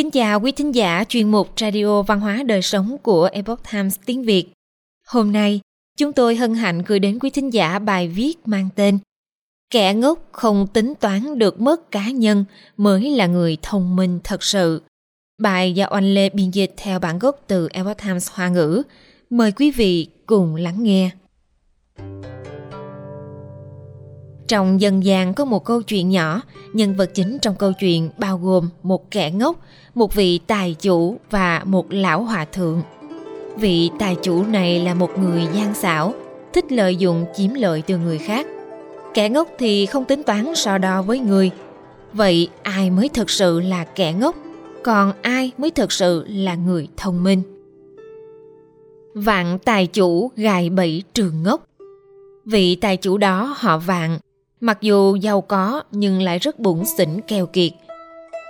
Kính chào quý thính giả chuyên mục Radio Văn hóa Đời Sống của Epoch Times tiếng Việt. Hôm nay, chúng tôi hân hạnh gửi đến quý thính giả bài viết mang tên Kẻ ngốc không tính toán được mất cá nhân mới là người thông minh thật sự. Bài do Oanh Lê biên dịch theo bản gốc từ Epoch Times Hoa ngữ. Mời quý vị cùng lắng nghe. Trong dân gian có một câu chuyện nhỏ, nhân vật chính trong câu chuyện bao gồm một kẻ ngốc, một vị tài chủ và một lão hòa thượng. Vị tài chủ này là một người gian xảo, thích lợi dụng chiếm lợi từ người khác. Kẻ ngốc thì không tính toán so đo với người. Vậy ai mới thực sự là kẻ ngốc? Còn ai mới thực sự là người thông minh? Vạn tài chủ gài bẫy trường ngốc. Vị tài chủ đó họ vạn Mặc dù giàu có nhưng lại rất bụng xỉn keo kiệt.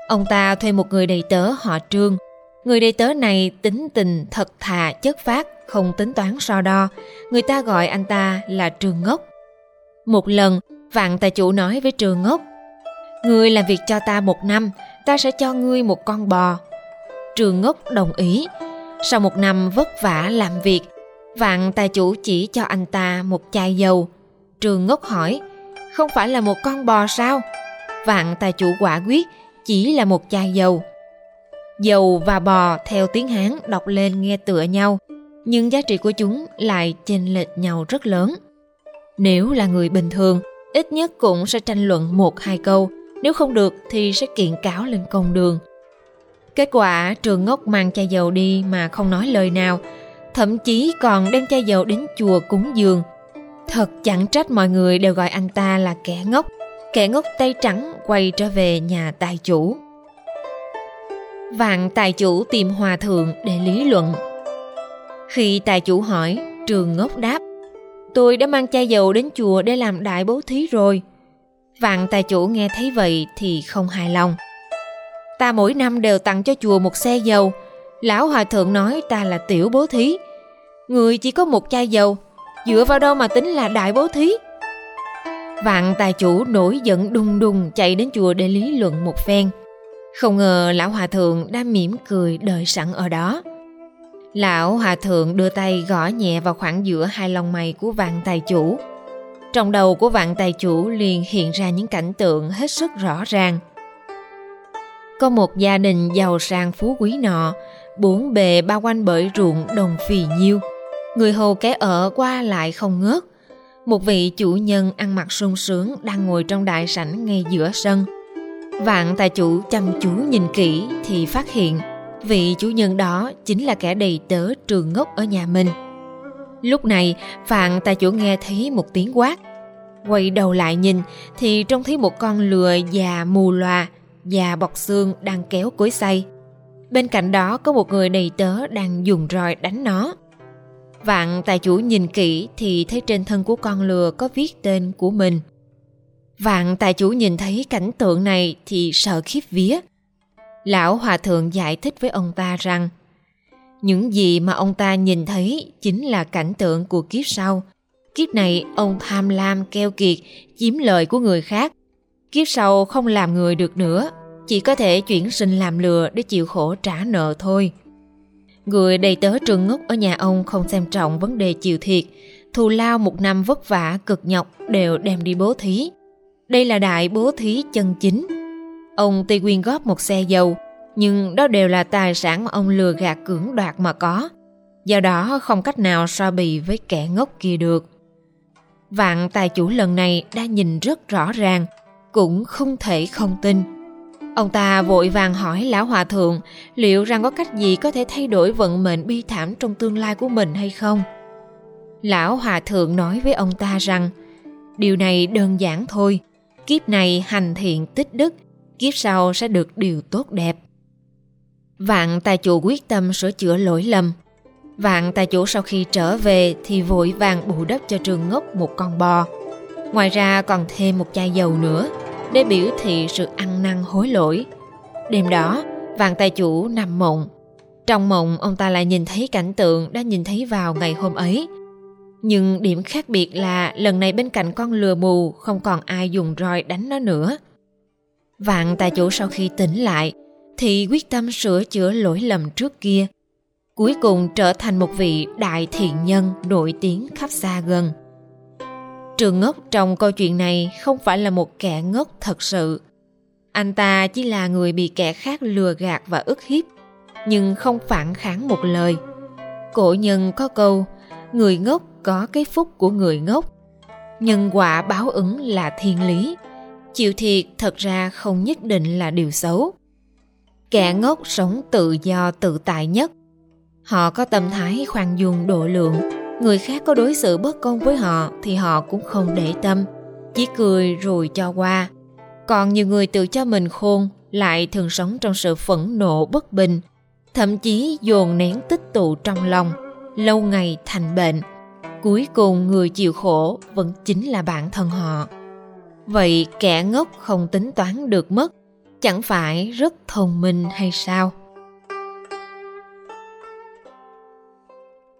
Ông ta thuê một người đầy tớ họ Trương. Người đầy tớ này tính tình thật thà chất phát, không tính toán so đo. Người ta gọi anh ta là Trương Ngốc. Một lần, vạn tài chủ nói với Trương Ngốc Ngươi làm việc cho ta một năm, ta sẽ cho ngươi một con bò. Trường Ngốc đồng ý. Sau một năm vất vả làm việc, vạn tài chủ chỉ cho anh ta một chai dầu. Trường Ngốc hỏi, không phải là một con bò sao? Vạn tài chủ quả quyết chỉ là một chai dầu. Dầu và bò theo tiếng Hán đọc lên nghe tựa nhau, nhưng giá trị của chúng lại chênh lệch nhau rất lớn. Nếu là người bình thường, ít nhất cũng sẽ tranh luận một hai câu, nếu không được thì sẽ kiện cáo lên công đường. Kết quả trường ngốc mang chai dầu đi mà không nói lời nào, thậm chí còn đem chai dầu đến chùa cúng dường Thật chẳng trách mọi người đều gọi anh ta là kẻ ngốc, kẻ ngốc tay trắng quay trở về nhà tài chủ. Vạn tài chủ tìm hòa thượng để lý luận. Khi tài chủ hỏi, trường ngốc đáp, tôi đã mang chai dầu đến chùa để làm đại bố thí rồi. Vạn tài chủ nghe thấy vậy thì không hài lòng. Ta mỗi năm đều tặng cho chùa một xe dầu. Lão hòa thượng nói ta là tiểu bố thí. Người chỉ có một chai dầu dựa vào đâu mà tính là đại bố thí? Vạn tài chủ nổi giận đùng đùng chạy đến chùa để lý luận một phen. Không ngờ lão hòa thượng đã mỉm cười đợi sẵn ở đó. Lão hòa thượng đưa tay gõ nhẹ vào khoảng giữa hai lông mày của vạn tài chủ. Trong đầu của vạn tài chủ liền hiện ra những cảnh tượng hết sức rõ ràng. Có một gia đình giàu sang phú quý nọ, bốn bề bao quanh bởi ruộng đồng phì nhiêu. Người hầu kẻ ở qua lại không ngớt. Một vị chủ nhân ăn mặc sung sướng đang ngồi trong đại sảnh ngay giữa sân. Vạn tài chủ chăm chú nhìn kỹ thì phát hiện vị chủ nhân đó chính là kẻ đầy tớ trường ngốc ở nhà mình. Lúc này, Vạn tài chủ nghe thấy một tiếng quát. Quay đầu lại nhìn thì trông thấy một con lừa già mù loà, già bọc xương đang kéo cối xay. Bên cạnh đó có một người đầy tớ đang dùng roi đánh nó. Vạn tài chủ nhìn kỹ thì thấy trên thân của con lừa có viết tên của mình. Vạn tài chủ nhìn thấy cảnh tượng này thì sợ khiếp vía. Lão hòa thượng giải thích với ông ta rằng những gì mà ông ta nhìn thấy chính là cảnh tượng của kiếp sau. Kiếp này ông tham lam keo kiệt, chiếm lợi của người khác. Kiếp sau không làm người được nữa, chỉ có thể chuyển sinh làm lừa để chịu khổ trả nợ thôi. Người đầy tớ trường ngốc ở nhà ông không xem trọng vấn đề chịu thiệt, thù lao một năm vất vả cực nhọc đều đem đi bố thí. Đây là đại bố thí chân chính. Ông tuy quyên góp một xe dầu, nhưng đó đều là tài sản mà ông lừa gạt cưỡng đoạt mà có. Do đó không cách nào so bì với kẻ ngốc kia được. Vạn tài chủ lần này đã nhìn rất rõ ràng, cũng không thể không tin. Ông ta vội vàng hỏi lão hòa thượng liệu rằng có cách gì có thể thay đổi vận mệnh bi thảm trong tương lai của mình hay không. Lão hòa thượng nói với ông ta rằng điều này đơn giản thôi, kiếp này hành thiện tích đức, kiếp sau sẽ được điều tốt đẹp. Vạn tài chủ quyết tâm sửa chữa lỗi lầm. Vạn tài chủ sau khi trở về thì vội vàng bù đắp cho trường ngốc một con bò. Ngoài ra còn thêm một chai dầu nữa để biểu thị sự ăn năn hối lỗi. Đêm đó, vàng tài chủ nằm mộng. Trong mộng, ông ta lại nhìn thấy cảnh tượng đã nhìn thấy vào ngày hôm ấy. Nhưng điểm khác biệt là lần này bên cạnh con lừa mù không còn ai dùng roi đánh nó nữa. Vạn tài chủ sau khi tỉnh lại thì quyết tâm sửa chữa lỗi lầm trước kia cuối cùng trở thành một vị đại thiện nhân nổi tiếng khắp xa gần trường ngốc trong câu chuyện này không phải là một kẻ ngốc thật sự. Anh ta chỉ là người bị kẻ khác lừa gạt và ức hiếp, nhưng không phản kháng một lời. Cổ nhân có câu, người ngốc có cái phúc của người ngốc. Nhân quả báo ứng là thiên lý, chịu thiệt thật ra không nhất định là điều xấu. Kẻ ngốc sống tự do tự tại nhất. Họ có tâm thái khoan dung độ lượng người khác có đối xử bất công với họ thì họ cũng không để tâm, chỉ cười rồi cho qua. Còn nhiều người tự cho mình khôn lại thường sống trong sự phẫn nộ bất bình, thậm chí dồn nén tích tụ trong lòng, lâu ngày thành bệnh. Cuối cùng người chịu khổ vẫn chính là bản thân họ. Vậy kẻ ngốc không tính toán được mất, chẳng phải rất thông minh hay sao?